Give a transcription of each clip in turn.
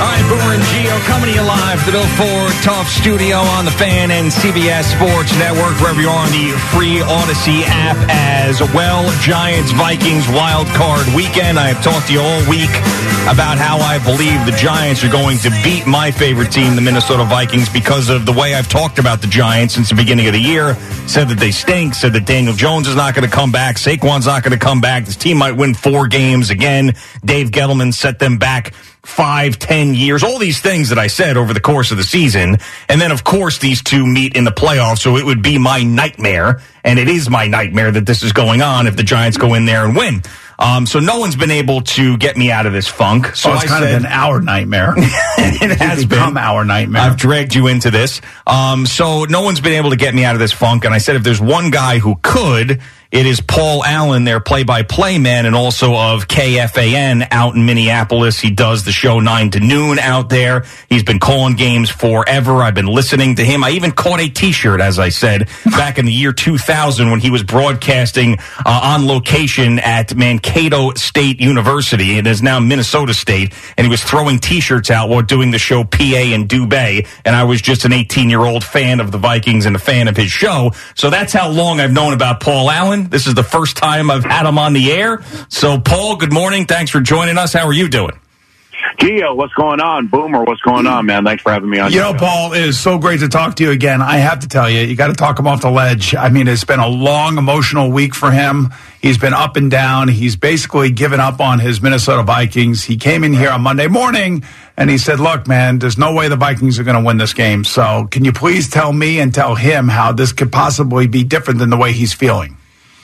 All right, Boomer and Gio coming to you live the Built Ford Tough Studio on the Fan and CBS Sports Network, wherever you are on the free Audacy app as well. Giants Vikings wild card weekend. I have talked to you all week about how I believe the Giants are going to beat my favorite team, the Minnesota Vikings, because of the way I've talked about the Giants since the beginning of the year. Said that they stink, said that Daniel Jones is not going to come back, Saquon's not going to come back. This team might win four games again. Dave Gettleman set them back five, ten years, all these things that I said over the course of the season. And then, of course, these two meet in the playoffs. So it would be my nightmare. And it is my nightmare that this is going on if the Giants go in there and win. Um, so no one's been able to get me out of this funk. So it's I kind said, of been our nightmare. it has become been our nightmare. I've dragged you into this. Um, so no one's been able to get me out of this funk. And I said, if there's one guy who could, it is Paul Allen, their play-by-play man, and also of KFAN out in Minneapolis. He does the show nine to noon out there. He's been calling games forever. I've been listening to him. I even caught a T-shirt, as I said, back in the year 2000 when he was broadcasting uh, on location at Mankato State University. It is now Minnesota State, and he was throwing T-shirts out while doing the show PA in Dubay. And I was just an 18-year-old fan of the Vikings and a fan of his show. So that's how long I've known about Paul Allen. This is the first time I've had him on the air. So, Paul, good morning. Thanks for joining us. How are you doing? Gio, what's going on? Boomer, what's going on, man? Thanks for having me on. You know, Paul, it is so great to talk to you again. I have to tell you, you got to talk him off the ledge. I mean, it's been a long emotional week for him. He's been up and down. He's basically given up on his Minnesota Vikings. He came in here on Monday morning and he said, Look, man, there's no way the Vikings are going to win this game. So can you please tell me and tell him how this could possibly be different than the way he's feeling?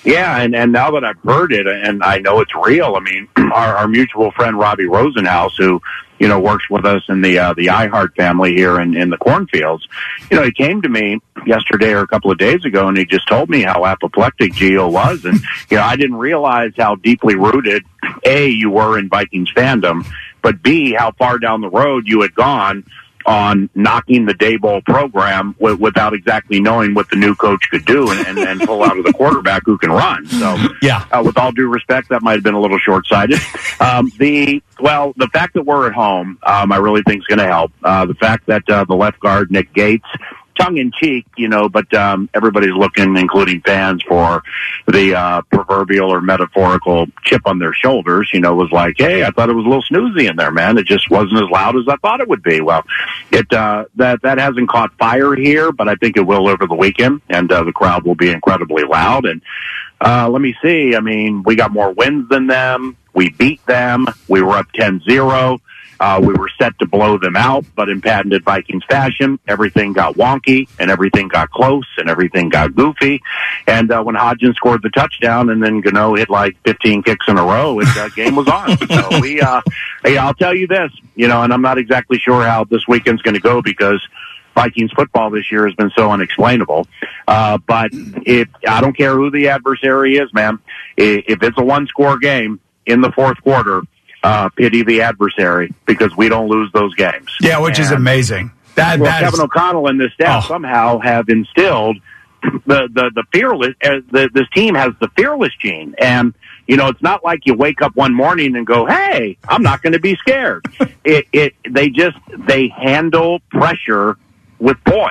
Yeah, and, and now that I've heard it and I know it's real, I mean, our, our mutual friend Robbie Rosenhaus, who you know works with us in the uh, the iHeart family here in, in the cornfields, you know, he came to me yesterday or a couple of days ago, and he just told me how apoplectic Gio was, and you know, I didn't realize how deeply rooted a you were in Vikings fandom, but b how far down the road you had gone on knocking the day ball program w- without exactly knowing what the new coach could do and, and, and pull out of the quarterback who can run. So, Yeah. uh, with all due respect, that might have been a little short sighted. Um, the well, the fact that we're at home, um, I really think is going to help. Uh, the fact that uh, the left guard Nick Gates. Tongue in cheek, you know, but um, everybody's looking, including fans, for the uh, proverbial or metaphorical chip on their shoulders. You know, was like, hey, I thought it was a little snoozy in there, man. It just wasn't as loud as I thought it would be. Well, it uh, that that hasn't caught fire here, but I think it will over the weekend, and uh, the crowd will be incredibly loud. And uh, let me see. I mean, we got more wins than them. We beat them. We were up 10-0. Uh, we were set to blow them out, but in patented Vikings fashion, everything got wonky and everything got close and everything got goofy. And uh, when Hodgins scored the touchdown and then Gano hit like 15 kicks in a row, it, uh, game was on. so we, uh, hey, I'll tell you this, you know, and I'm not exactly sure how this weekend's going to go because Vikings football this year has been so unexplainable. Uh, but if I don't care who the adversary is, man, if it's a one score game in the fourth quarter, uh, pity the adversary because we don't lose those games. Yeah, which is amazing. That, well, that Kevin is- O'Connell and this staff Oh. somehow have instilled the the the fearless. Uh, the, this team has the fearless gene, and you know it's not like you wake up one morning and go, "Hey, I'm not going to be scared." it it they just they handle pressure with poise.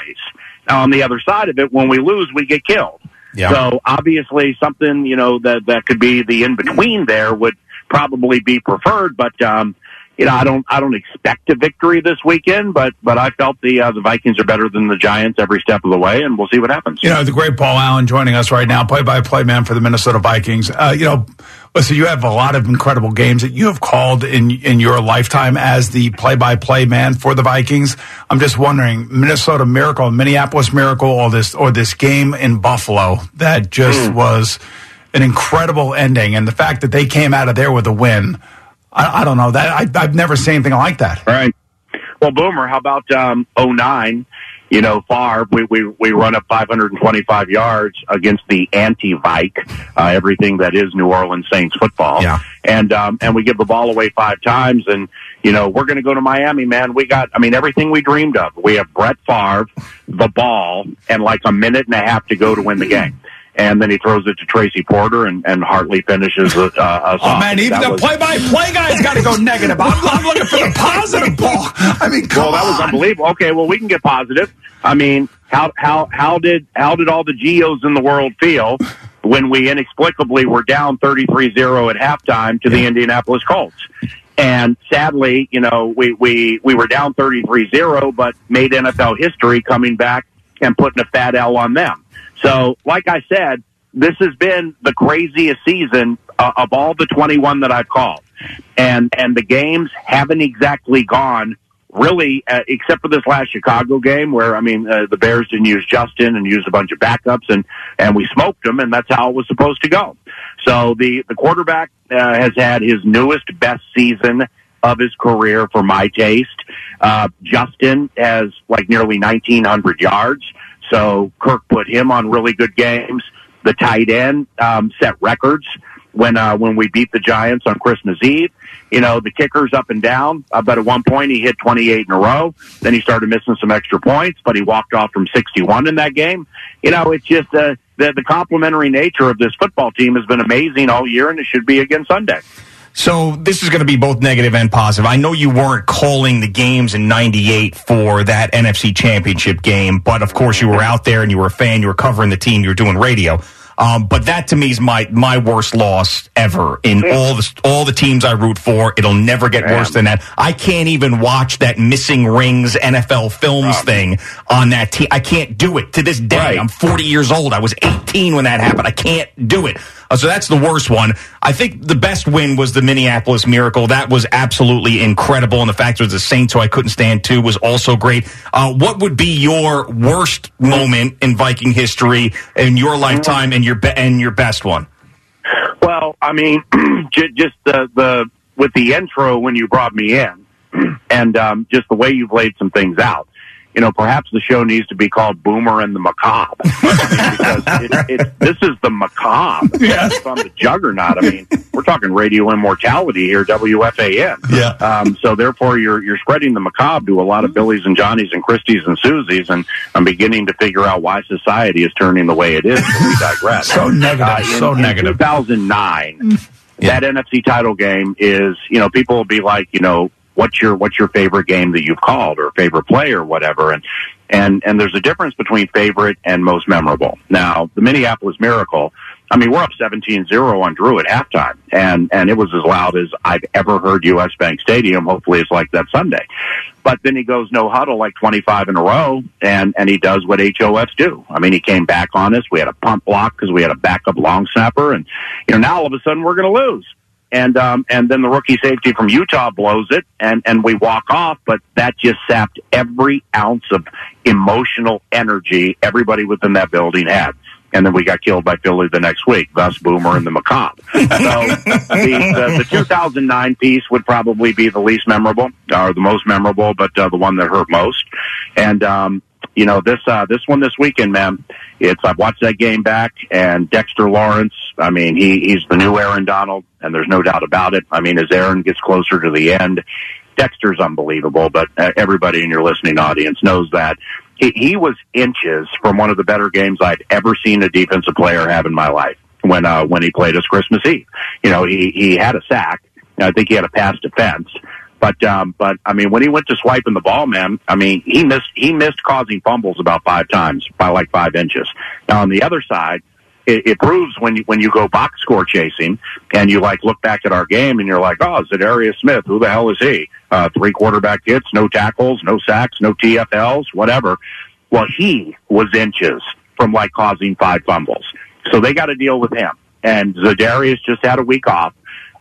Now, on the other side of it, when we lose, we get killed. Yeah. So obviously, something you know that that could be the in between there would probably be preferred, but. um you know, I don't, I don't expect a victory this weekend, but, but I felt the uh, the Vikings are better than the Giants every step of the way, and we'll see what happens. You know, the great Paul Allen joining us right now, play-by-play man for the Minnesota Vikings. Uh, you know, listen, you have a lot of incredible games that you have called in in your lifetime as the play-by-play man for the Vikings. I'm just wondering, Minnesota Miracle, Minneapolis Miracle, or this or this game in Buffalo that just mm. was an incredible ending, and the fact that they came out of there with a win. I, I don't know that I, have never seen anything like that. Right. Well, Boomer, how about um, 09? You know, far we, we we run up 525 yards against the anti-Vike, uh, everything that is New Orleans Saints football. Yeah. And um, and we give the ball away five times, and you know we're going to go to Miami, man. We got, I mean, everything we dreamed of. We have Brett Favre, the ball, and like a minute and a half to go to win the game and then he throws it to Tracy Porter, and, and Hartley finishes. Uh, uh, oh man, even that the play-by-play guy's got to go negative. I'm, I'm, looking for the positive ball. I mean, well, that on. was unbelievable. Okay, well, we can get positive. I mean, how how how did how did all the Gios in the world feel when we inexplicably were down 33-0 at halftime to yeah. the Indianapolis Colts? And sadly, you know, we, we, we were down 33-0, but made NFL history coming back and putting a fat L on them. So, like I said, this has been the craziest season uh, of all the 21 that I've called. And, and the games haven't exactly gone really, uh, except for this last Chicago game where, I mean, uh, the Bears didn't use Justin and used a bunch of backups and, and we smoked them and that's how it was supposed to go. So the, the quarterback, uh, has had his newest best season of his career for my taste. Uh, Justin has like nearly 1900 yards. So Kirk put him on really good games. The tight end um, set records when uh, when we beat the Giants on Christmas Eve. You know, the kickers up and down. Uh, but at one point he hit 28 in a row. Then he started missing some extra points, but he walked off from 61 in that game. You know, it's just uh, the the complementary nature of this football team has been amazing all year, and it should be again Sunday. So this is going to be both negative and positive. I know you weren't calling the games in 98 for that NFC championship game, but of course you were out there and you were a fan, you were covering the team, you were doing radio. Um, but that to me is my my worst loss ever in all the all the teams I root for. It'll never get worse than that. I can't even watch that missing rings NFL films thing on that team. I can't do it to this day. Right. I'm 40 years old. I was 18 when that happened. I can't do it. Uh, so that's the worst one. I think the best win was the Minneapolis Miracle. That was absolutely incredible. And the fact it was the Saints, who I couldn't stand too, was also great. Uh, what would be your worst moment in Viking history in your lifetime and your be- and your best one? Well, I mean, just the the with the intro when you brought me in, and um, just the way you've laid some things out you know, perhaps the show needs to be called Boomer and the Macabre. because it, it, this is the macabre. Yes. It's on the juggernaut. I mean, we're talking radio immortality here, WFAN. Yeah. Um, so therefore, you're you're spreading the macabre to a lot of Billies and Johnnies and Christies and Susies, and I'm beginning to figure out why society is turning the way it is. But we digress. so negative. Uh, in, so in negative. 2009. Yeah. That NFC title game is, you know, people will be like, you know, what's your what's your favorite game that you've called or favorite play or whatever. And and and there's a difference between favorite and most memorable. Now the minneapolis miracle i mean we're up 17-0 on drew at halftime. And and it was as loud as i've ever heard us bank stadium. Hopefully it's like that sunday. But then he goes no huddle like 25 in a row and and he does what hofs do. I mean he came back on us. We had a pump block because we had a backup long snapper. And you know now all of a sudden we're going to lose and um, and then the rookie safety from Utah blows it, and and we walk off. But that just sapped every ounce of emotional energy everybody within that building had. And then we got killed by Philly the next week, thus Boomer and the Macabre. So the, the, the 2009 piece would probably be the least memorable, or the most memorable, but uh, the one that hurt most. And um, you know this uh, this one this weekend, man. It's I've watched that game back, and Dexter Lawrence. I mean, he he's the new Aaron Donald, and there's no doubt about it. I mean, as Aaron gets closer to the end, Dexter's unbelievable. But uh, everybody in your listening audience knows that he, he was inches from one of the better games I'd ever seen a defensive player have in my life when uh, when he played us Christmas Eve. You know, he he had a sack. I think he had a pass defense. But um, but I mean, when he went to swiping the ball, man, I mean, he missed he missed causing fumbles about five times by like five inches. Now on the other side, it, it proves when you when you go box score chasing and you like look back at our game and you're like, oh, Za'Darius Smith, who the hell is he? Uh, three quarterback hits, no tackles, no sacks, no TFLs, whatever. Well, he was inches from like causing five fumbles, so they got to deal with him. And Za'Darius just had a week off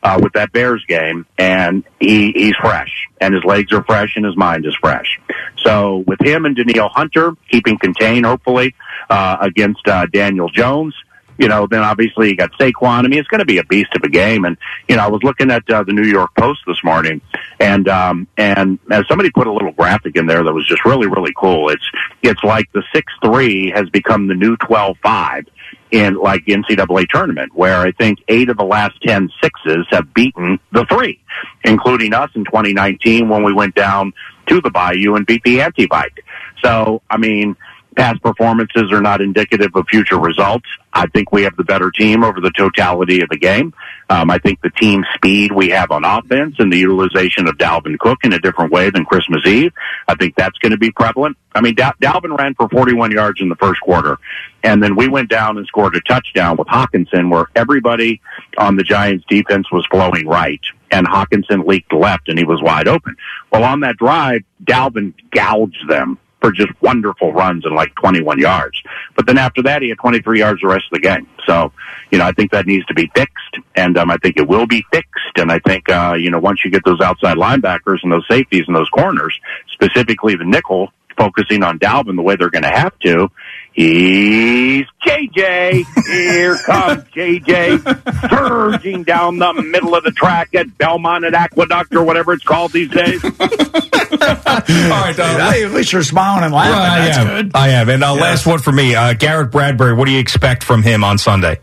uh, with that Bears game, and he, he's fresh, and his legs are fresh, and his mind is fresh. So with him and Danielle Hunter keeping contained, hopefully uh, against uh, Daniel Jones, you know, then obviously you got Saquon. I mean, it's going to be a beast of a game. And you know, I was looking at uh, the New York Post this morning, and um, and as somebody put a little graphic in there that was just really really cool. It's it's like the six three has become the new twelve five in like NCAA tournament, where I think eight of the last ten sixes have beaten the three, including us in 2019 when we went down to the Bayou and beat the anti-Vike. So, I mean, past performances are not indicative of future results. I think we have the better team over the totality of the game. Um, I think the team speed we have on offense and the utilization of Dalvin Cook in a different way than Christmas Eve. I think that's going to be prevalent. I mean, Dal- Dalvin ran for 41 yards in the first quarter, and then we went down and scored a touchdown with Hockenson, where everybody on the Giants defense was flowing right, and Hockenson leaked left, and he was wide open. Well, on that drive, Dalvin gouged them for just wonderful runs and like 21 yards. But then after that, he had 23 yards the rest of the game. So, you know, I think that needs to be fixed, and um, I think it will be fixed. And I think, uh, you know, once you get those outside linebackers and those safeties and those corners, specifically the nickel, focusing on Dalvin the way they're going to have to, He's JJ. Here comes JJ surging down the middle of the track at Belmont at Aqueduct or whatever it's called these days. All right, uh, Hey, at least you're smiling and laughing. well, I That's am. good. I am. And uh, last one for me, uh, Garrett Bradbury. What do you expect from him on Sunday?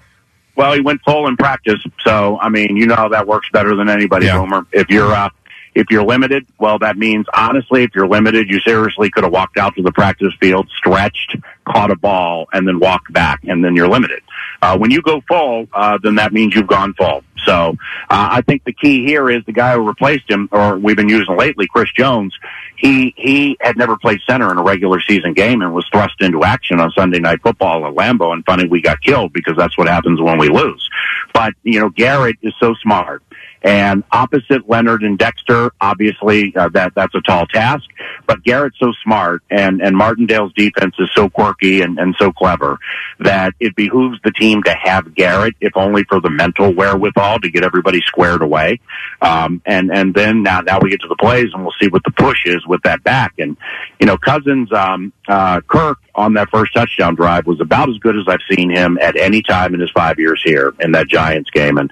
Well, he went full in practice, so I mean, you know how that works better than anybody, Yeah. Boomer. If you're uh, if you're limited, well, that means honestly, if you're limited, you seriously could have walked out to the practice field, stretched, caught a ball, and then walked back, and then you're limited. Uh, when you go full, uh, then that means you've gone full. So uh, I think the key here is the guy who replaced him, or we've been using lately, Chris Jones. He he had never played center in a regular season game and was thrust into action on Sunday Night Football at Lambeau. And funny, we got killed because that's what happens when we lose. But you know, Garrett is so smart. And opposite Leonard and Dexter, obviously uh, that that's a tall task. But Garrett's so smart, and and Martindale's defense is so quirky and, and so clever that it behooves the team to have Garrett, if only for the mental wherewithal to get everybody squared away. Um, and and then now now we get to the plays, and we'll see what the push is with that back. And you know, Cousins, um, uh, Kirk on that first touchdown drive was about as good as I've seen him at any time in his five years here in that Giants game. And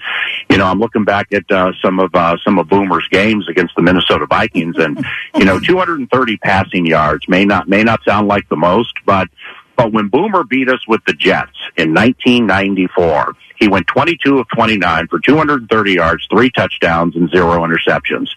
you know, I'm looking back at uh, some of uh, some of Boomer's games against the Minnesota Vikings, and you know, 230 passing yards may not may not sound like the most, but but when Boomer beat us with the Jets in 1994, he went 22 of 29 for 230 yards, three touchdowns, and zero interceptions.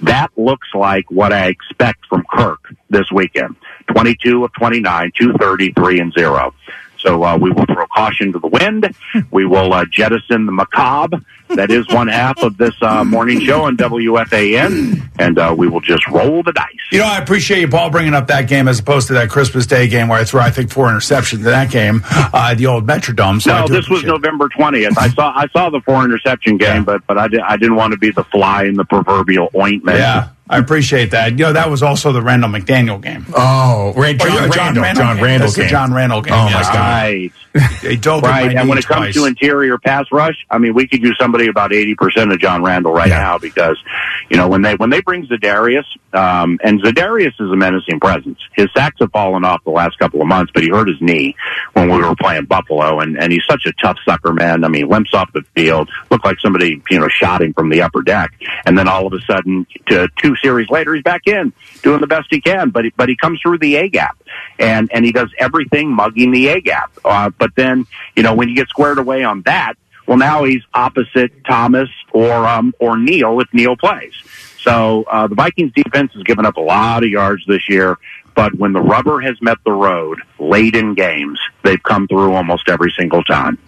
That looks like what I expect from Kirk this weekend. 22 of 29, 233 and zero. So uh, we will throw caution to the wind. We will uh, jettison the macabre. That is one half of this uh, morning show on WFAN, and uh, we will just roll the dice. You know, I appreciate you, Paul, bringing up that game as opposed to that Christmas Day game where I threw, I think, four interceptions in that game, uh, the old Metrodome. So No, this was. November twentieth. I saw I saw the four interception game, Yeah. but but I, did, I didn't want to be the fly in the proverbial ointment. Yeah, I appreciate that. You know, that was also the Randall McDaniel game. Oh, Ran- John, Oh, yeah, Randall. John Randle. That's the game. John Randle game. Oh, my. God. Right, They dove in right. my And when it comes twice. to interior pass rush, I mean, we could use somebody about eighty percent of John Randle right Yeah. now because, you know, when they when they bring Za'Darius, um, and Za'Darius is a menacing presence. His sacks have fallen off the last couple of months, but he hurt his knee when we were playing Buffalo, and and he's such a tough sucker, man. I mean, limps off the field, looked like somebody you know shot him from the upper deck, and then all of a sudden, to two series later, he's back in doing the best he can, but he, but he comes through the A gap, and and he does everything mugging the A gap. Uh, but then you know when you get squared away on that, well now he's opposite Thomas or um or Neal if Neal plays. So uh, the Vikings defense has given up a lot of yards this year, but when the rubber has met the road late in games, they've come through almost every single time.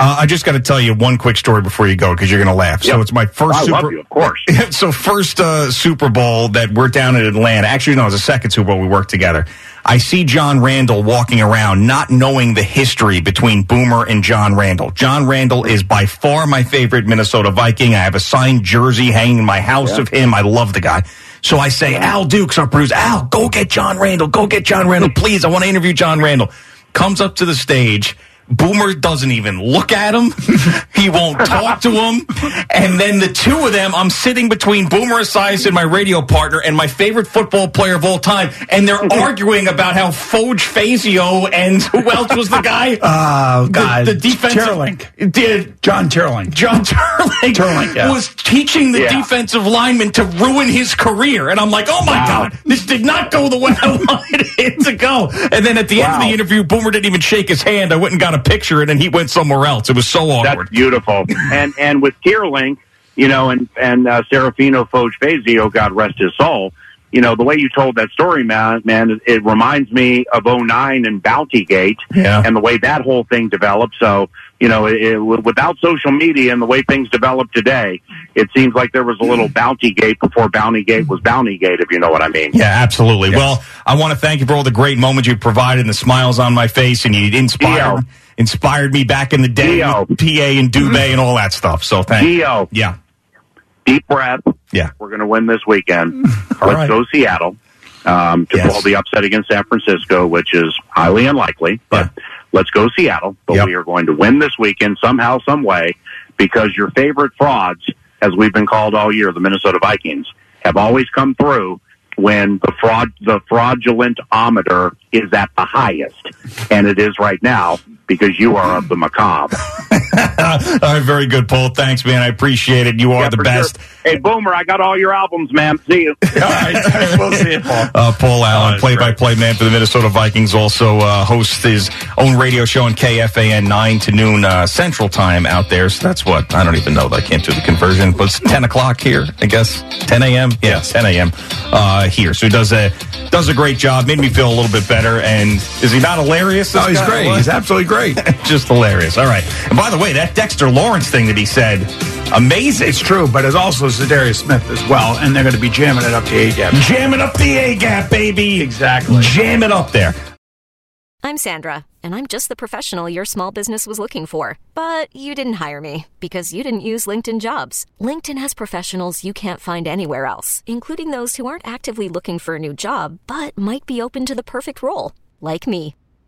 Uh, I just got to tell you one quick story before you go because you're going to laugh. So it's my first I Super. love you, of course. so first uh, Super Bowl that we're down in Atlanta. Actually, no, it was the second Super Bowl we worked together. I see John Randle walking around, not knowing the history between Boomer and John Randle. John Randle is by far my favorite Minnesota Viking. I have a signed jersey hanging in my house of him. I love the guy. So I say, Al Dukes, our producer, Al, go get John Randle. Go get John Randle, please. I want to interview John Randle. Comes up to the stage. Boomer doesn't even look at him. he won't talk to him. And then the two of them, I'm sitting between Boomer Esiason, and my radio partner, and my favorite football player of all time. And they're arguing about how Foge Fazio and who else was the guy? Oh, God. The, the defensive. Teerlinck. Did John Teerlinck. John Teerlinck, Teerlinck, yeah. was teaching the Yeah. defensive lineman to ruin his career. And I'm like, oh my Wow. God, this did not go the way I wanted it to go. And then at the end of the interview, Boomer didn't even shake his hand. I went and got a picture it, and then he went somewhere else. It was so That's awkward. beautiful. and and with Teerlinck, you know, and and uh, Serafino Foge Fazio God rest his soul. You know, the way you told that story, man, man, it reminds me of 09 and Bounty Gate Yeah. and the way that whole thing developed. So, you know, it, it, without social media and the way things develop today, it seems like there was a little Bounty Gate before Bounty Gate was Bounty Gate, if you know what I mean. Yeah, absolutely. Well, I want to thank you for all the great moments you provided and the smiles on my face, and you inspired Gio. inspired me back in the day Gio. with PA and Dubay and all that stuff. So thank you. Yeah, deep breath. yeah. We're going to win this weekend. Let's right. go Seattle um, to Yes. pull the upset against San Francisco, which is highly unlikely. But let's go Seattle. But Yep. we are going to win this weekend somehow, some way, because your favorite frauds, as we've been called all year, the Minnesota Vikings, have always come through when the fraud, the fraudulentometer is at the highest, and it is right now because you are of the macabre. all right, very good, Paul. Thanks, man. I appreciate it. You are Yeah, the best. sure. Hey, Boomer, I got all your albums, man. See you. All right. we'll see it, Paul. Uh, Paul Allen, play-by-play man for the Minnesota Vikings, also uh, hosts his own radio show on KFAN 9 to noon uh, Central Time out there. So that's what, I don't even know. I can't do the conversion, but it's 10 o'clock here, I guess. 10 a.m.? Yeah, 10 a.m. Uh, here. So he does a, does a great job. Made me feel a little bit better. And is he not hilarious? No, he's guy? great. He's absolutely great. Just hilarious. All right. And by the way, that Dexter Lawrence thing that he said, amazing. It's true, but it's also Za'Darius Smith as well, and they're going to be jamming it up to A gap. Jamming up the A gap, baby. Exactly. Jam it up there. I'm Sandra, and I'm just the professional your small business was looking for. But you didn't hire me because you didn't use LinkedIn jobs. LinkedIn has professionals you can't find anywhere else, including those who aren't actively looking for a new job but might be open to the perfect role, like me.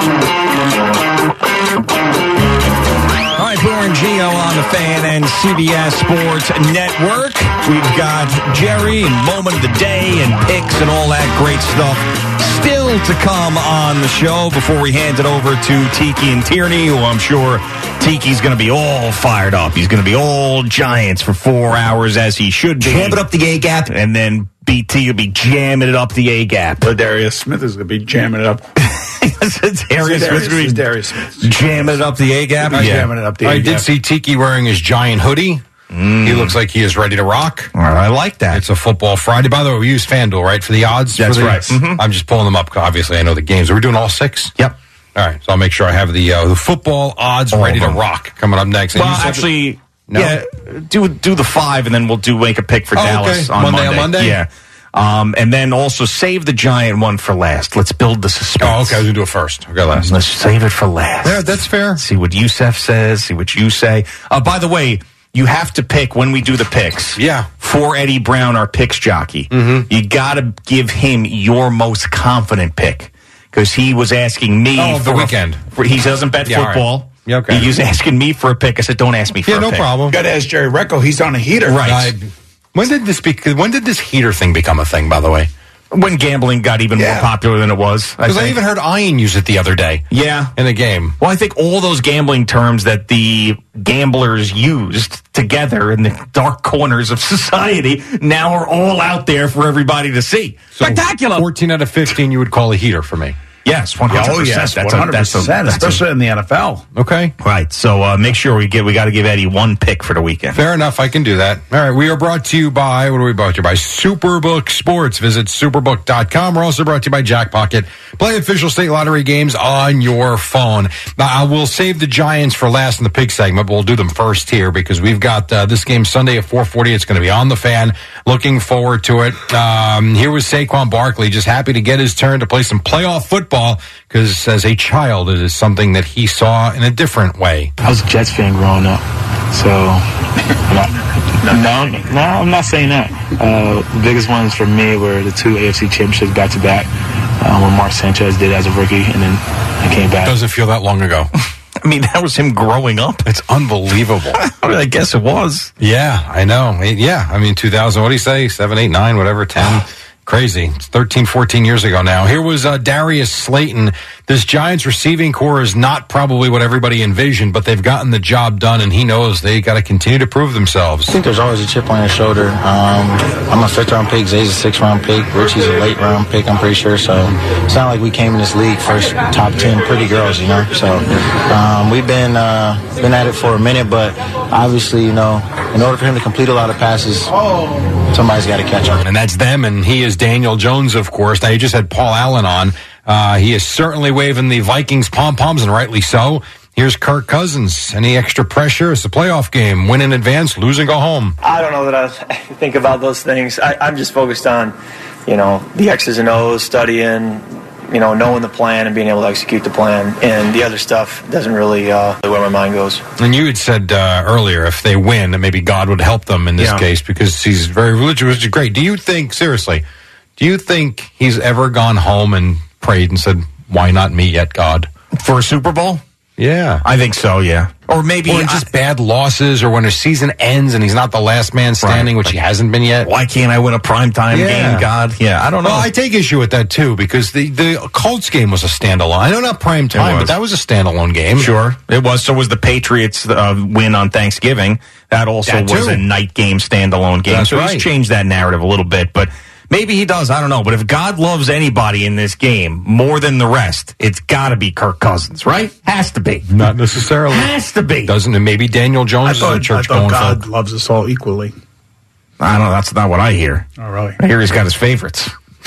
All right, Boomer Gio on the Fan and CBS Sports Network. We've got Jerry and moment of the day and picks and all that great stuff still to come on the show before we hand it over to Tiki and Tierney, who I'm sure Tiki's going to be all fired up. He's going to be all Giants for four hours as he should be. Jam it up the A gap. And then BT will be jamming it up the A gap. Darius Smith is going to be jamming it up. Darius Smith's Darius, going to be Darius Smith. jamming it up the A gap. Not jamming it up the I A-gap. did see Tiki wearing his giant hoodie. He looks like he is ready to rock. All right, I like that. It's a football Friday. By the way, we use FanDuel, right, for the odds? That's for the, right. Mhm. I'm just pulling them up. Obviously, I know the games. Are we doing all six? Yep. All right. So I'll make sure I have the uh, the football odds All ready to rock coming up next. And Well, you said that- actually, No? yeah, do do the five, and then we'll do make a pick for Oh, Dallas okay. on Monday on Monday? Yeah, um, and then also save the giant one for last. Let's build the suspense. oh, okay. I was going to do it first. Okay, last. Let's save it for last. Yeah, that's fair. See what Yusef says. See what you say. Uh, by the way, you have to pick when we do the picks. Yeah. For Eddie Brown, our picks jockey, Mm-hmm. you got to give him your most confident pick because he was asking me. Oh, the for a- weekend. for- he doesn't bet Yeah, all right. football. Yeah, okay. He was asking me for a pick. I said, "Don't ask me for Yeah, a no pick." problem. Got to ask Jerry Recco. He's on a heater. Right. I- when did this be? When did this heater thing become a thing? By the way, When gambling got even Yeah. more popular than it was, because I, think. even heard Ian use it the other day. yeah. in a game. Well, I think all those gambling terms that the gamblers used together in the dark corners of society now are all out there for everybody to see. Spectacular. Fourteen out of fifteen, you would call a heater for me. Yes, one Yeah, hundred oh, percent. That's a- 100%. that's a- that's a- especially in the NFL. Okay. right. So uh, make sure we get. We got to give Eddie one pick for the weekend. Fair enough. I can do that. All right. We are brought to you by, what are we brought to you by? Superbook Sports. Visit superbook.com. We're also brought to you by Jackpocket. Play official state lottery games on your phone. Now, I will save the Giants for last in the pig segment, but we'll do them first here because we've got uh, this game Sunday at 440. It's going to be on the fan. Looking forward to it. Um, here was Saquon Barkley, just happy to get his turn to play some playoff football because as a child, it is something that he saw in a different way. I was a Jets fan growing up, so no, no, no, I'm not saying that. Uh, the biggest ones for me were the two AFC championships back to back, uh, when Mark Sanchez did as a rookie, and then I came back. Doesn't feel that long ago. I mean, that was him growing up. It's unbelievable. I guess it was. Yeah, I know. Yeah, I mean, 2000, what do you say? 7, 8, 9, whatever, 10. Crazy. It's 13, 14 years ago now. Here was uh, Darius Slayton. This Giants receiving corps is not probably what everybody envisioned, but they've gotten the job done, and he knows they got to continue to prove themselves. I think there's always a chip on your shoulder. Um, I'm a fifth round pick. Zay's a sixth round pick. Richie's a late round pick, I'm pretty sure. So it's not like we came in this league first top 10 pretty girls, you know? So um, we've been, uh, been at it for a minute, but obviously, you know, in order for him to complete a lot of passes, somebody's got to catch him. And that's them, and he is Daniel Jones, of course. Now, you just had Paul Allen on. Uh, he is certainly waving the Vikings pom poms, and rightly so. Here's Kirk Cousins. Any extra pressure? It's a playoff game. Win in advance, lose and go home. I don't know that I think about those things. I, I'm just focused on, you know, the X's and O's, studying, you know, knowing the plan and being able to execute the plan. And the other stuff doesn't really uh, where my mind goes. And you had said uh, earlier if they win, that maybe God would help them in this Yeah. case because he's very religious, which is great. Do you think, seriously, do you think he's ever gone home and prayed and said, why not me yet, God? For a Super Bowl? Yeah. I think so, yeah. Or maybe or just bad losses, or when a season ends and he's not the last man standing, which he hasn't been yet. why can't I win a primetime Yeah. game, God? Yeah, I don't know. Well, I take issue with that too because the the Colts game was a standalone. I know not prime time, but that was a standalone game. Sure, it was. So was the Patriots uh, win on Thanksgiving. That also That was a night game, standalone game. That's so right. he's changed that narrative a little bit, but maybe he does. I don't know. But if God loves anybody in this game more than the rest, it's got to be Kirk Cousins, right? Has to be. Not necessarily. Has to be. Doesn't it? Maybe Daniel Jones I is thought, a I church thought going God folk. loves us all equally. I don't know. That's not what I hear. Oh, really? I hear he's got his favorites.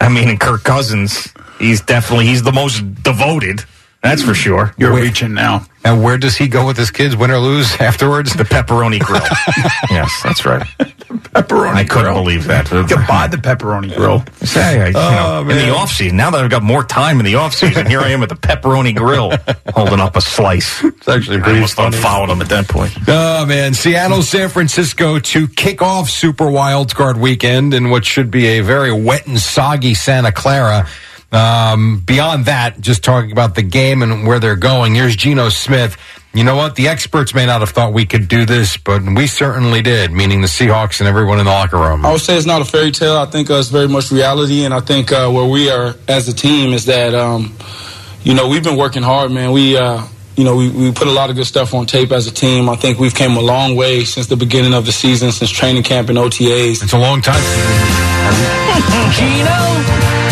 I mean, in Kirk Cousins, he's definitely he's the most devoted. That's for sure. You're reaching now. And where does he go with his kids, win or lose afterwards? The pepperoni grill. yes, that's right. Pepperoni I couldn't grill. believe that. You can buy the pepperoni grill. Say, I, you Oh, know, in the off season. Now that I've got more time in the off season, here I am at the pepperoni grill, holding up a slice. It's actually I pretty almost funny. unfollowed him at that point. Oh man, Seattle, San Francisco to kick off Super Wild Card Weekend in what should be a very wet and soggy Santa Clara. Um, beyond that, just talking about the game and where they're going. Here's Geno Smith. You know what? The experts may not have thought we could do this, but we certainly did, meaning the Seahawks and everyone in the locker room. I would say it's not a fairy tale. I think uh, it's very much reality, and I think uh, where we are as a team is that, um, you know, we've been working hard, man. We, uh, you know, we, we put a lot of good stuff on tape as a team. I think we've came a long way since the beginning of the season, since training camp and OTAs. It's a long time. Geno,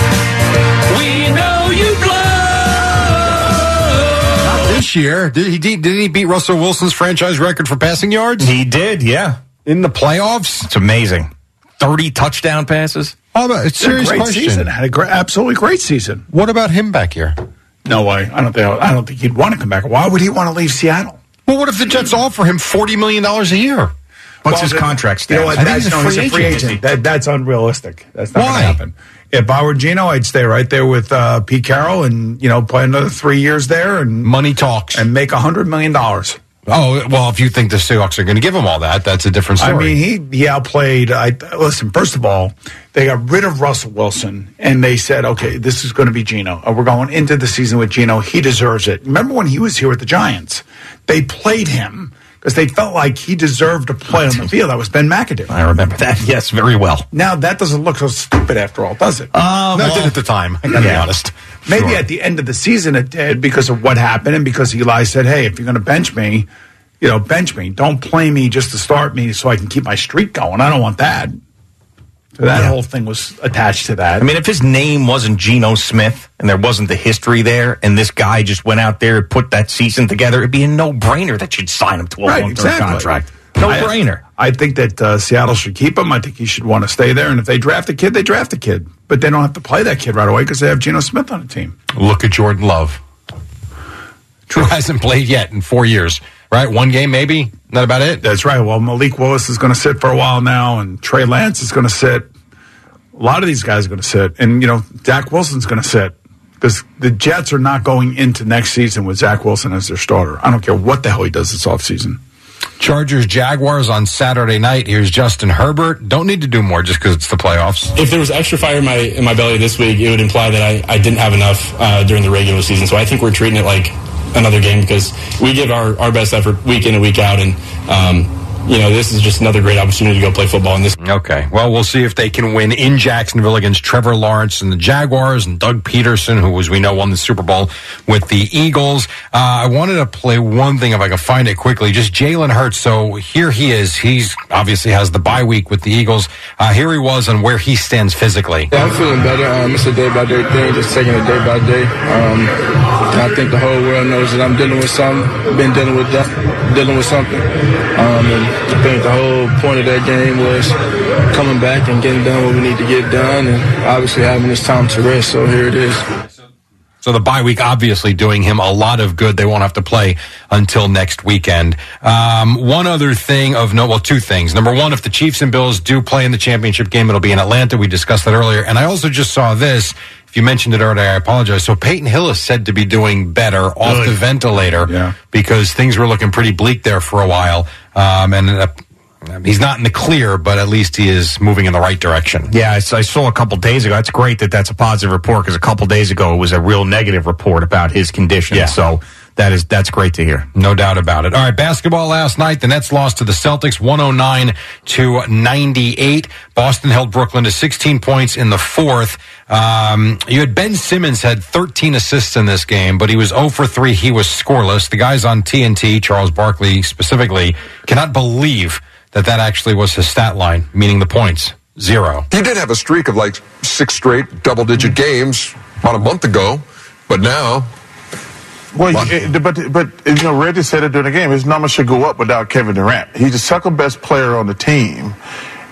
This year, did he did he beat Russell Wilson's franchise record for passing yards He did, yeah. in the playoffs? It's amazing. 30 touchdown passes. How about it's a Had a serious great question? season. Had a great, absolutely great season. What about him back here? No way. I don't think. I don't think he'd want to come back. Why would he want to leave Seattle? Well, what if the Jets offer him forty million dollars a year? What's Well, his contract You know what? I think That's, he's a no, free free agent. agent. That, that's unrealistic. That's not going to happen. If I were Geno, I'd stay right there with uh, Pete Carroll and you know play another three years there and Money talks. and make a hundred million dollars. oh well, if you think the Seahawks are going to give him all that, that's a different story. I mean, he he outplayed. I listen. First of all, they got rid of Russell Wilson, and they said, "Okay, this is going to be Geno. Uh, We're going into the season with Geno. He deserves it." Remember when he was here with the Giants? They played him because they felt like he deserved to play on the field. That was Ben McAdoo. I remember that, yes, very well. Now that doesn't look so stupid after all, does it? Uh, no, it did at the time. I gotta be honest. Maybe Sure. at the end of the season it did because of what happened and because Eli said, "Hey, if you're going to bench me, you know, bench me. Don't play me just to start me so I can keep my streak going. I don't want that." So that whole thing was attached to that. I mean, if his name wasn't Geno Smith and there wasn't the history there, and this guy just went out there and put that season together, it'd be a no brainer that you'd sign him to a right, long term exactly. contract. No I- brainer. I think that uh, Seattle should keep him. I think he should want to stay there. And if they draft a kid, they draft a kid. But they don't have to play that kid right away because they have Geno Smith on the team. Look at Jordan Love. Who hasn't played yet in four years, right? One game, maybe? Not about it? That's right. Well, Malik Willis is going to sit for a while now, and Trey Lance is going to sit. A lot of these guys are going to sit, and you know, Dak Wilson's going to sit because the Jets are not going into next season with Zach Wilson as their starter. I don't care what the hell he does this offseason. Chargers Jaguars on Saturday night. Here's Justin Herbert. Don't need to do more just because it's the playoffs. if there was extra fire in my in my belly this week, it would imply that I, I didn't have enough uh, during the regular season. So I think we're treating it like another game because we give our, our best effort week in and week out, and um, you know this is just another great opportunity to go play football. And this Okay. Well, we'll see if they can win in Jacksonville against Trevor Lawrence and the Jaguars and Doug Pederson, who, as we know, won the Super Bowl with the Eagles. Uh, I wanted to play one thing if I could find it quickly. Just Jalen Hurts. So here he is. He's obviously has the bye week with the Eagles. Uh, here he was and where he stands physically. Yeah, I'm feeling better. Um, it's a day by day thing, just taking it day by day. Um, I think the whole world knows that I'm dealing with something. Been dealing with that, dealing with something. Um, and I think the whole point of that game was coming back and getting done what we need to get done, and obviously having this time to rest. So here it is. So the bye week obviously doing him a lot of good. They won't have to play until next weekend. Um, one other thing of note, well, two things. Number one, if the Chiefs and Bills do play in the championship game, it'll be in Atlanta. We discussed that earlier. And I also just saw this. If you mentioned it earlier, I apologize. So Peyton Hill is said to be doing better off the ventilator Yeah. because things were looking pretty bleak there for a while. Um, and uh, he's not in the clear, but at least he is moving in the right direction. Yeah, I, saw a couple days ago. That's great that that's a positive report because a couple days ago it was a real negative report about his condition. Yeah. So that is that's great to hear. No doubt about it. All right, basketball last night. The Nets lost to the Celtics 109 to 98. Boston held Brooklyn to 16 points in the fourth. Um, you had Ben Simmons had 13 assists in this game, but he was 0 for 3. He was scoreless. The guys on TNT, Charles Barkley specifically, cannot believe that that actually was his stat line, meaning the points. Zero. He did have a streak of like six straight double digit games about a month ago, but now Well, you- eh, but but you know, Reggie said it during the game. His numbers should go up without Kevin Durant. He's the second best player on the team.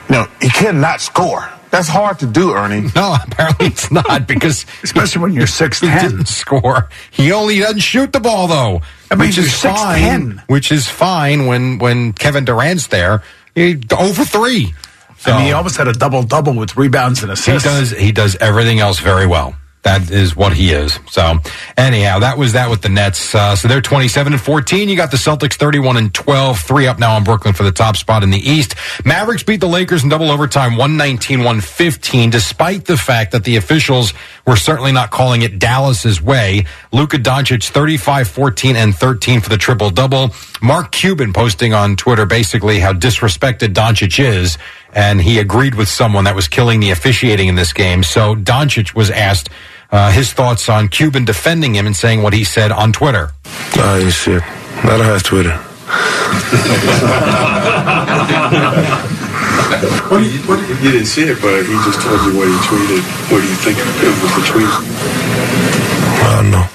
You know, he cannot score. That's hard to do, Ernie. No, apparently it's not because Especially when you're he 6'10. didn't score. He only doesn't shoot the ball though, I mean, which is fine. 6'10". Which is fine when when Kevin Durant's there. He over three. So I mean, he almost had a double double with rebounds and assists. he does he does everything else very well. That is what he is. So anyhow, that was that with the Nets. Uh, so they're 27 and 14. You got the Celtics 31 and 12, three up now on Brooklyn for the top spot in the East. Mavericks beat the Lakers in double overtime 119 115, despite the fact that the officials were certainly not calling it Dallas's way. Luka Doncic 35, 14 and 13 for the triple double. Mark Cuban posting on Twitter basically how disrespected Doncic is and he agreed with someone that was killing the officiating in this game. So Doncic was asked uh, his thoughts on Cuban defending him and saying what he said on Twitter. I didn't see it. I don't have Twitter. what do you, what do you, you didn't see it, but he just told you what he tweeted. What do you think it was the tweet? I don't know.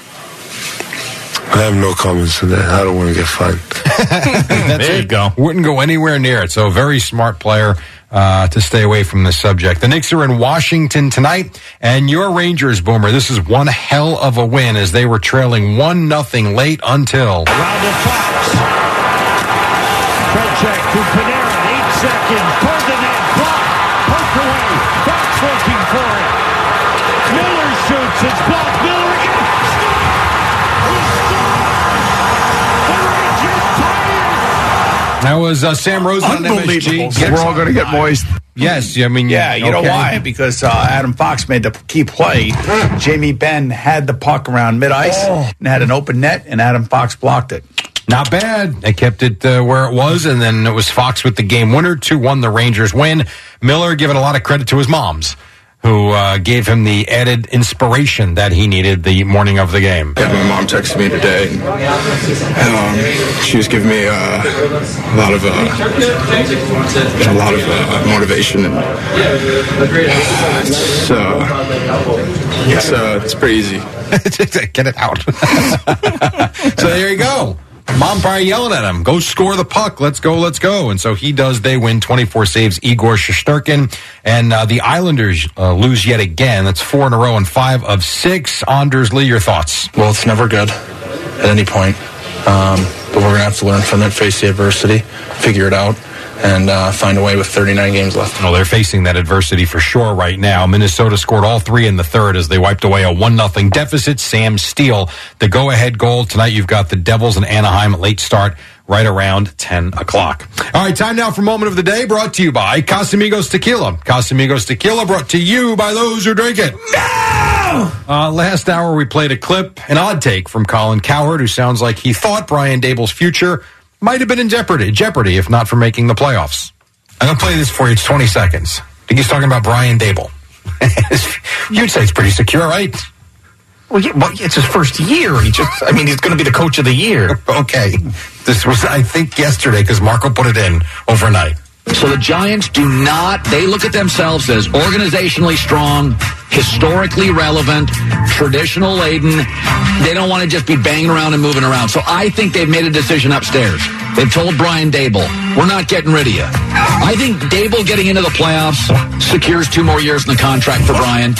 I have no comments to that. I don't want to get fined. there you go. Wouldn't go anywhere near it. So a very smart player uh, to stay away from the subject. The Knicks are in Washington tonight, and your Rangers, Boomer. This is one hell of a win as they were trailing one nothing late until. Round of Fox. Check to Panarin. Eight seconds. Toward the That was uh, Sam Rosen on. MSG. We're all going to get moist. Yes, I mean, Yeah, you know why? Because uh, Adam Fox made the key play. Jamie Benn had the puck around mid ice Oh. and had an open net, and Adam Fox blocked it. Not bad. They kept it uh, where it was, and then it was Fox with the game winner. 2 1 the Rangers win. Miller giving a lot of credit to his moms, who uh, gave him the added inspiration that he needed the morning of the game. Yeah, my mom texted me today. Um, she was giving me uh, a lot of uh, a lot of uh, motivation, and it's it's, uh, it's pretty easy. Get it out. so there you go. Mom probably yelling at him, go score the puck. Let's go, let's go. And so he does. They win 24 saves. Igor Shesterkin. And uh, the Islanders uh, lose yet again. That's four in a row and five of six. Anders Lee, your thoughts? Well, it's never good at any point. Um, but we're going to have to learn from that, face the adversity, figure it out, and uh, find a way with 39 games left. Well, they're facing that adversity for sure right now. Minnesota scored all three in the third as they wiped away a 1 0 deficit. Sam Steele, the go ahead goal. Tonight you've got the Devils and Anaheim late start right around 10 o'clock. All right, time now for Moment of the Day brought to you by Casamigos Tequila. Casamigos Tequila brought to you by those who drink it. Uh, last hour, we played a clip, an odd take from Colin Cowherd, who sounds like he thought Brian Daboll's future might have been in jeopardy, jeopardy if not for making the playoffs. I'm going to play this for you. It's 20 seconds. I think he's talking about Brian Daboll. You'd say it's pretty secure, right? Well, yeah, well, it's his first year. He just, I mean, he's going to be the coach of the year. okay. This was, I think, yesterday because Marco put it in overnight. So the Giants do not, they look at themselves as organizationally strong, historically relevant, traditional laden. They don't want to just be banging around and moving around. So I think they've made a decision upstairs. They've told Brian Daboll, we're not getting rid of you. I think Daboll getting into the playoffs secures two more years in the contract for Brian.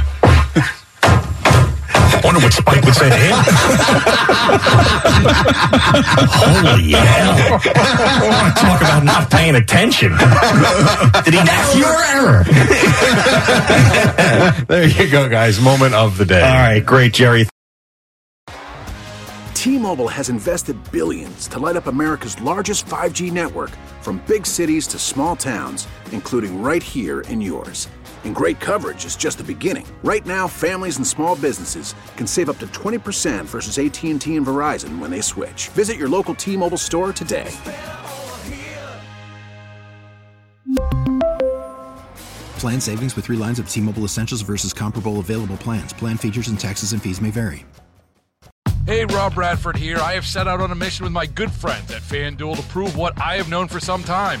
I wonder what Spike would say to him. Holy hell. I want to talk about not paying attention. Did he That's your error. there you go, guys. Moment of the day. All right, great, Jerry. T-Mobile has invested billions to light up America's largest 5G network from big cities to small towns, including right here in yours. And great coverage is just the beginning. Right now, families and small businesses can save up to 20% versus AT&T and Verizon when they switch. Visit your local T-Mobile store today. Plan savings with three lines of T Mobile Essentials versus comparable available plans. Plan features and taxes and fees may vary. Hey, Rob Bradford here. I have set out on a mission with my good friends at FanDuel to prove what I have known for some time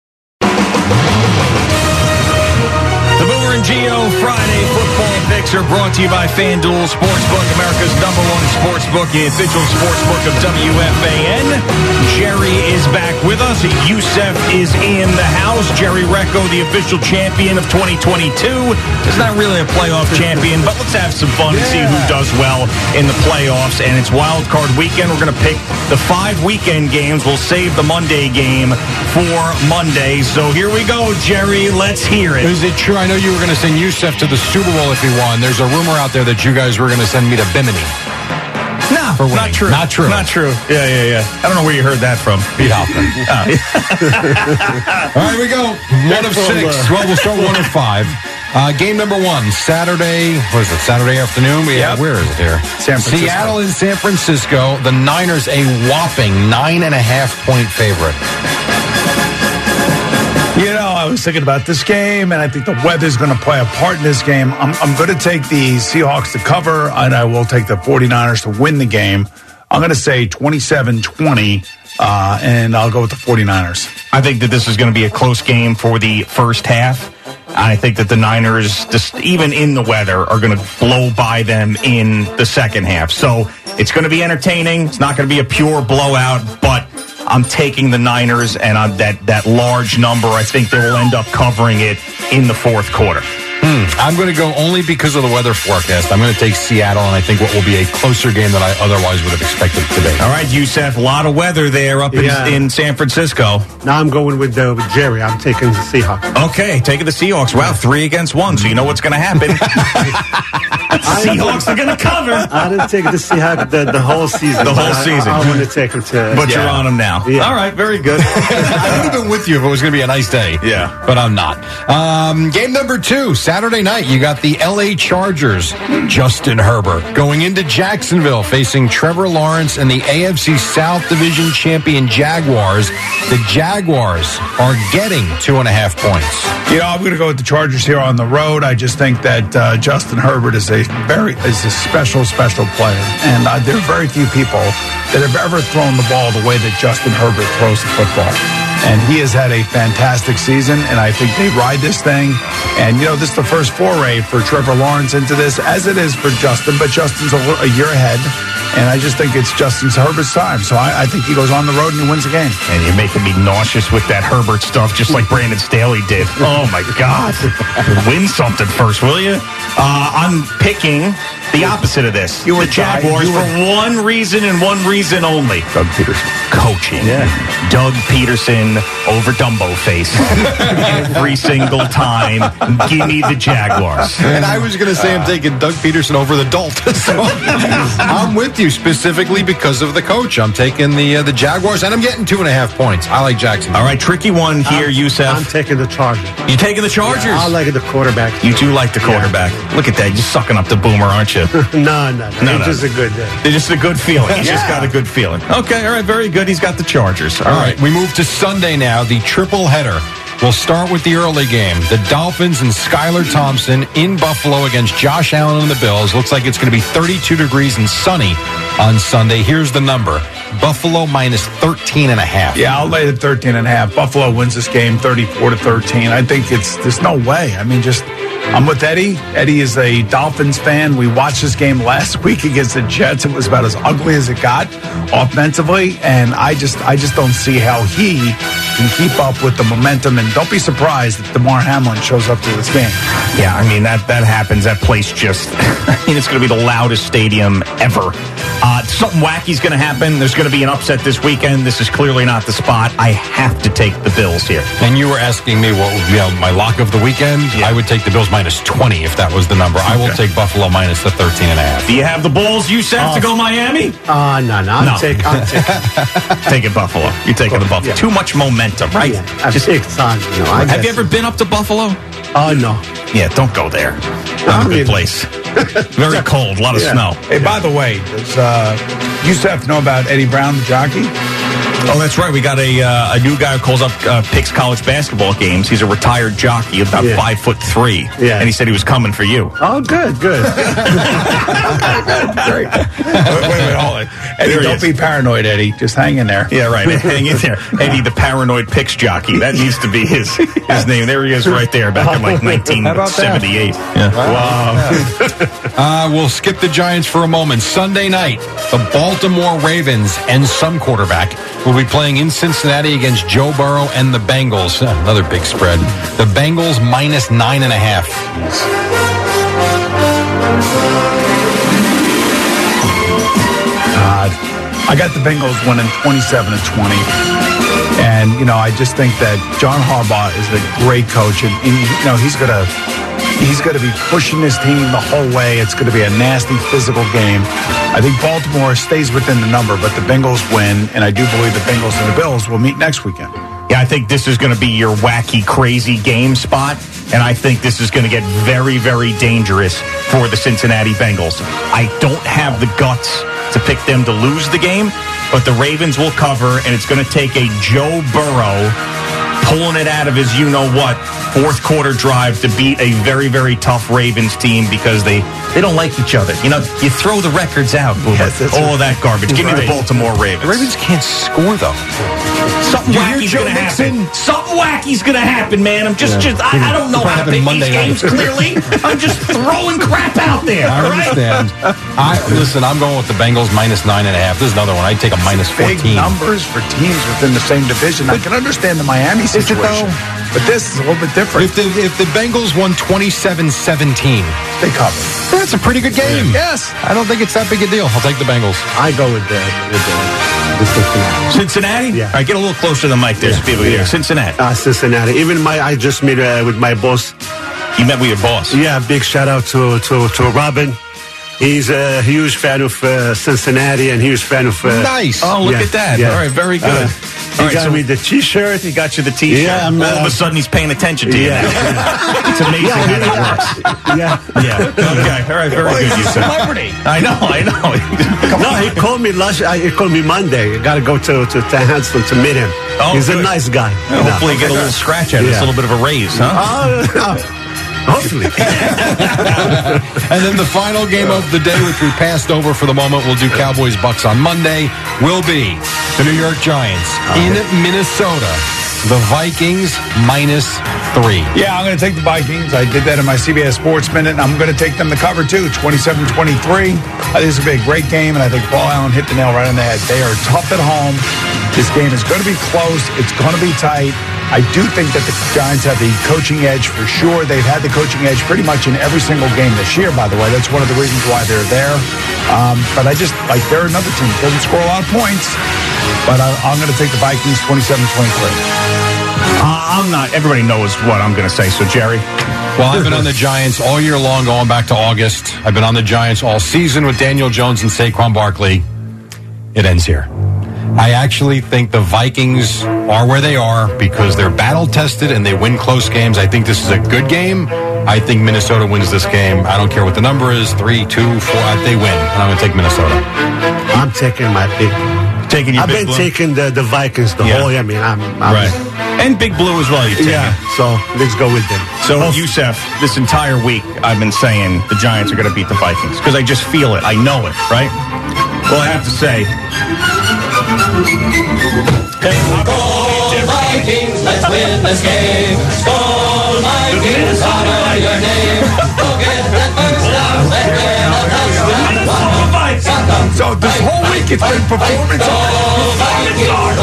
And Gio Friday football picks are brought to you by FanDuel Sportsbook, America's number one sportsbook, the official sportsbook of WFAN. Jerry is back with us. Youssef is in the house. Jerry Recco, the official champion of 2022. It's not really a playoff champion, but let's have some fun and see who does well in the playoffs. And it's wild card weekend. We're going to pick the five weekend games. We'll save the Monday game for Monday. So here we go, Jerry. Let's hear it. Is it true? I know you were going to send Youssef to the Super Bowl if he won. There's a rumor out there that you guys were going to send me to Bimini. No, For winning. not true. Not true. Not true. Yeah, yeah, yeah. I don't know where you heard that from. Pete Hoffman. All right, we go. One of six. Well, we'll start one of five. Uh, game number one, Saturday. What is it? Saturday afternoon. We have. Where is it here? San Francisco. Seattle in San Francisco. The Niners a whopping nine and a half point favorite. Was thinking about this game, and I think the weather's going to play a part in this game. I'm, I'm going to take the Seahawks to cover, and I will take the 49ers to win the game. I'm going to say 27 20, uh, and I'll go with the 49ers. I think that this is going to be a close game for the first half. I think that the Niners, just even in the weather, are going to blow by them in the second half. So it's going to be entertaining. It's not going to be a pure blowout, but I'm taking the Niners and I'm that that large number. I think they will end up covering it in the fourth quarter. Hmm. I'm going to go only because of the weather forecast. I'm going to take Seattle, and I think what will be a closer game than I otherwise would have expected today. All right, Youssef, a lot of weather there up in, Yeah. in San Francisco. Now I'm going with, uh, with Jerry. I'm taking the Seahawks. Okay, taking the Seahawks. Wow, three against one, so you know what's going to happen. Seahawks are going to cover. I didn't take the Seahawks the, the whole season. The whole season. I- season. I, want to take them to. But you're on them now. Yeah. All right, very good. I would have been with you if it was going to be a nice day. Yeah. But I'm not. Um, game number two, Saturday night, you got the LA Chargers, Justin Herbert, going into Jacksonville facing Trevor Lawrence and the AFC South Division champion Jaguars. The Jaguars are getting two and a half points. You know, I'm going to go with the Chargers here on the road. I just think that uh, Justin Herbert is a very is a special, special player, and uh, there are very few people that have ever thrown the ball the way that Justin Herbert throws the football. And he has had a fantastic season, and I think they ride this thing. And you know, this is the first foray for Trevor Lawrence into this, as it is for Justin. But Justin's a, a year ahead, and I just think it's Justin Herbert's time. So I, I think he goes on the road and he wins the game. And you're making me nauseous with that Herbert stuff, just like Brandon Staley did. Oh my God! Win something first, will you? Uh, I'm picking the opposite of this. You the would die- Jaguars would- for one reason and one reason only. Doug Pederson. Coaching. Yeah. Doug Pederson over Dumbo face every single time. Give me the Jaguars. And I was going to say I'm taking Doug Pederson over the Dolt. so I'm with you specifically because of the coach. I'm taking the uh, the Jaguars, and I'm getting two and a half points. I like Jackson. All right, tricky one here, Youssef. I'm taking the Chargers. You taking the Chargers? I like the quarterback. you do like the quarterback. Look at that. You're sucking up the boomer, aren't you? no, no, no. No, It's no. just a good day. It's just a good feeling. He's just got a good feeling. Okay, all right, very good. He's got the Chargers. All right, we move to Sunday now, the triple header. We'll start with the early game. The Dolphins and Skylar Thompson in Buffalo against Josh Allen and the Bills. Looks like it's going to be 32 degrees and sunny on Sunday. Here's the number. Buffalo minus 13 and a half. Yeah, I'll lay the 13 and a half. Buffalo wins this game 34 to 13. I think it's there's no way. I mean, just I'm with Eddie. Eddie is a Dolphins fan. We watched this game last week against the Jets. It was about as ugly as it got offensively, and I just I just don't see how he can keep up with the momentum. And don't be surprised if Damar Hamlin shows up to this game. Yeah, I mean that that happens. That place just I mean it's going to be the loudest stadium ever. Uh, something wacky's going to happen. There's going to be an upset this weekend. This is clearly not the spot. I have to take the Bills here. And you were asking me what would be my lock of the weekend. I would take the Bills minus 20 if that was the number. I will take Buffalo minus the 13 and a half. Do you have the Bulls? You set to go Miami? Uh, no, no. I'm No. taking. I'm taking. Taking Buffalo. You're taking the Buffalo. Yeah. Too much momentum, right? Yeah, I'm big time. You know, I Have you guess. ever been up to Buffalo? Oh no. Yeah, don't go there. Not a good place. Very cold, a lot of Yeah. snow. Hey, by the way, does, uh, you used to have to know about Eddie Brown, the jockey. Oh, that's right. We got a uh, a new guy who calls up uh, picks college basketball games. He's a retired jockey, about Yeah. five foot three. Yeah. and he said he was coming for you. Oh, good, good. Great. wait, wait, wait, hold it. Eddie, he don't is. be paranoid, Eddie. Just hang in there. Yeah, right. Hang in there, Eddie, the paranoid picks jockey. That needs to be his his name. There he is, right there, back in like 1978. Yeah. Wow. Uh, we'll skip the Giants for a moment. Sunday night, the Baltimore Ravens and some quarterback will be playing in Cincinnati against Joe Burrow and the Bengals. Uh, Another big spread. The Bengals minus nine and a half. God. I got the Bengals winning 27 to 20. And, you know, I just think that John Harbaugh is a great coach. And, and you know, he's going to. He's going to be pushing this team the whole way. It's going to be a nasty physical game. I think Baltimore stays within the number, but the Bengals win, and I do believe the Bengals and the Bills will meet next weekend. Yeah, I think this is going to be your wacky, crazy game spot. And I think this is going to get very, very dangerous for the Cincinnati Bengals. I don't have the guts to pick them to lose the game, but the Ravens will cover, and it's going to take a Joe Burrow pulling it out of his you know what fourth quarter drive to beat a very, very tough Ravens team because they, they don't like each other. You know, you throw the records out, Boomer. Yes, all right. that garbage. Give me the Baltimore Ravens. The Ravens can't score, though. Something You hear wacky's gonna happen. Something wacky's gonna happen, man. I'm just, Yeah. just, I, I don't know It'll how to happen pick Monday these games clearly. I'm just throwing crap out there. I all right? understand. I listen. I'm going with the Bengals minus nine and a half. This is another one. I'd take a minus Big fourteen. numbers for teams within the same division. I can understand the Miami Is it situation, though? but this is a little bit different. If the if the Bengals won 27-17, they cover. That's a pretty good game. Yes. I don't think it's that big a deal. I'll take the Bengals. I go with the with the, the Cincinnati. Cincinnati? Yeah. All right, get a little closer to the mic there so people can hear. Cincinnati. Uh, Cincinnati. Even my I just met uh, with my boss. You met with your boss. Yeah, big shout out to to to Robin. He's a huge fan of uh, Cincinnati and huge fan of. Uh, Nice. Oh, look yeah, at that. yeah. All right, very good. Uh, All he right, got so me the T-shirt. he got you the T-shirt. Yeah, I'm, All of uh, a sudden, he's paying attention to you. Yeah. now. it's amazing Yeah, how that works. yeah. Yeah. Okay. All right. Very Oh, good. he's You celebrity. I know. I know. no, he called me last. Uh, he called me Monday. I got to go to to, to Hanston to meet him. Oh, He's good. a nice guy. Well, know. hopefully, you get a little scratch of this, a little bit of a raise, huh? Uh, hopefully. And then the final game of the day, which we passed over for the moment, we'll do Cowboys Bucks on Monday, will be the New York Giants in Minnesota. The Vikings minus three. Yeah, I'm going to take the Vikings. I did that in my CBS Sports Minute, and I'm going to take them to cover too, 27 23. I think this will be a great game, and I think Paul Allen hit the nail right on the head. They are tough at home. This game is going to be close, it's going to be tight. I do think that the Giants have the coaching edge for sure. They've had the coaching edge pretty much in every single game this year, by the way. That's one of the reasons why they're there. Um, but I just, like, they're another team. Doesn't score a lot of points, but I, I'm going to take the Vikings 27 23. Uh, I'm not. Everybody knows what I'm going to say. So, Jerry. Well, I've been on the Giants all year long, going back to August. I've been on the Giants all season with Daniel Jones and Saquon Barkley. It ends here. I actually think the Vikings are where they are because they're battle tested and they win close games. I think this is a good game. I think Minnesota wins this game. I don't care what the number is three, two, four. They win. And I'm going to take Minnesota. I'm taking my big. Taking your I've big been blue? taking the, the Vikings the Yeah. whole. I mean, I'm, I'm Right. And Big Blue as well. You take Yeah. So let's go with them. So, Youssef, this entire week, I've been saying the Giants are going to beat the Vikings because I just feel it. I know it, right? Well, I have to say, Let's win this game. Honor your name. So this whole week it's been performance Skol, Vikings, run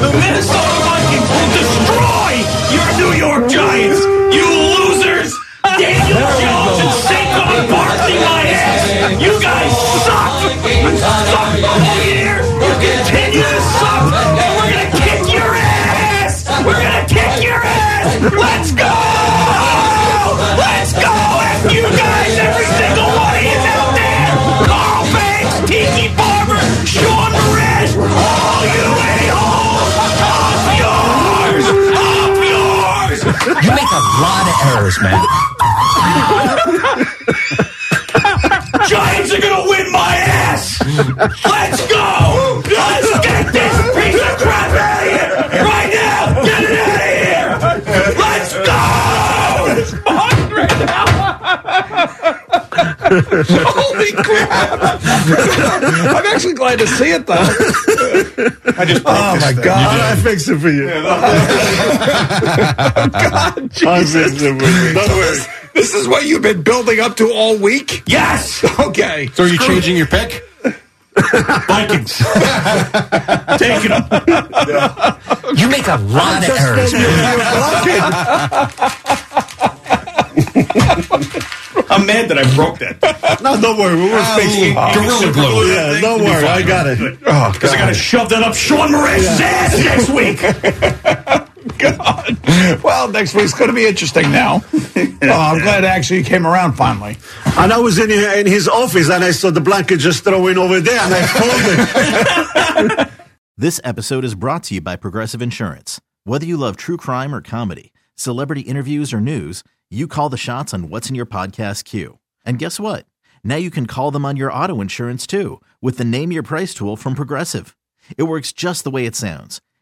the Minnesota Vikings will destroy your New York Giants. You! Daniel Jones and Saquon Barkley, my ass! You guys suck! Suck all year! You continue to suck! And we're gonna kick your ass! We're gonna kick your ass! Let's go! Let's go! F you guys, every single one of you out there! Carl Banks, Tiki Barber, Sean Moran, all you a-holes! Up yours! You make a lot of errors, man. Let's go! Let's get this piece of crap out of here! Right now! Get it out of here! Let's go! It's on right now! Holy crap! I'm actually glad to see it though. I just Oh my God! I fixed it for you. God, Jesus. Don't worry. This is what you've been building up to all week? Yes! Okay. So are you changing your pick? Vikings. Taking them. You make a lot of errors. I'm mad that I broke that. No, don't worry. We were ah, fixing Gorilla glue. Oh, yeah, don't worry. I got it. Oh, because I got to shove that up Sean Moran's ass next week. God. Well, next week's going to be interesting now. Oh, I'm glad actually you came around finally. And I was in, in his office and I saw the blanket just throwing over there and I folded. It. this episode is brought to you by Progressive Insurance. Whether you love true crime or comedy, celebrity interviews or news, you call the shots on what's in your podcast queue. And guess what? Now you can call them on your auto insurance too with the Name Your Price tool from Progressive. It works just the way it sounds.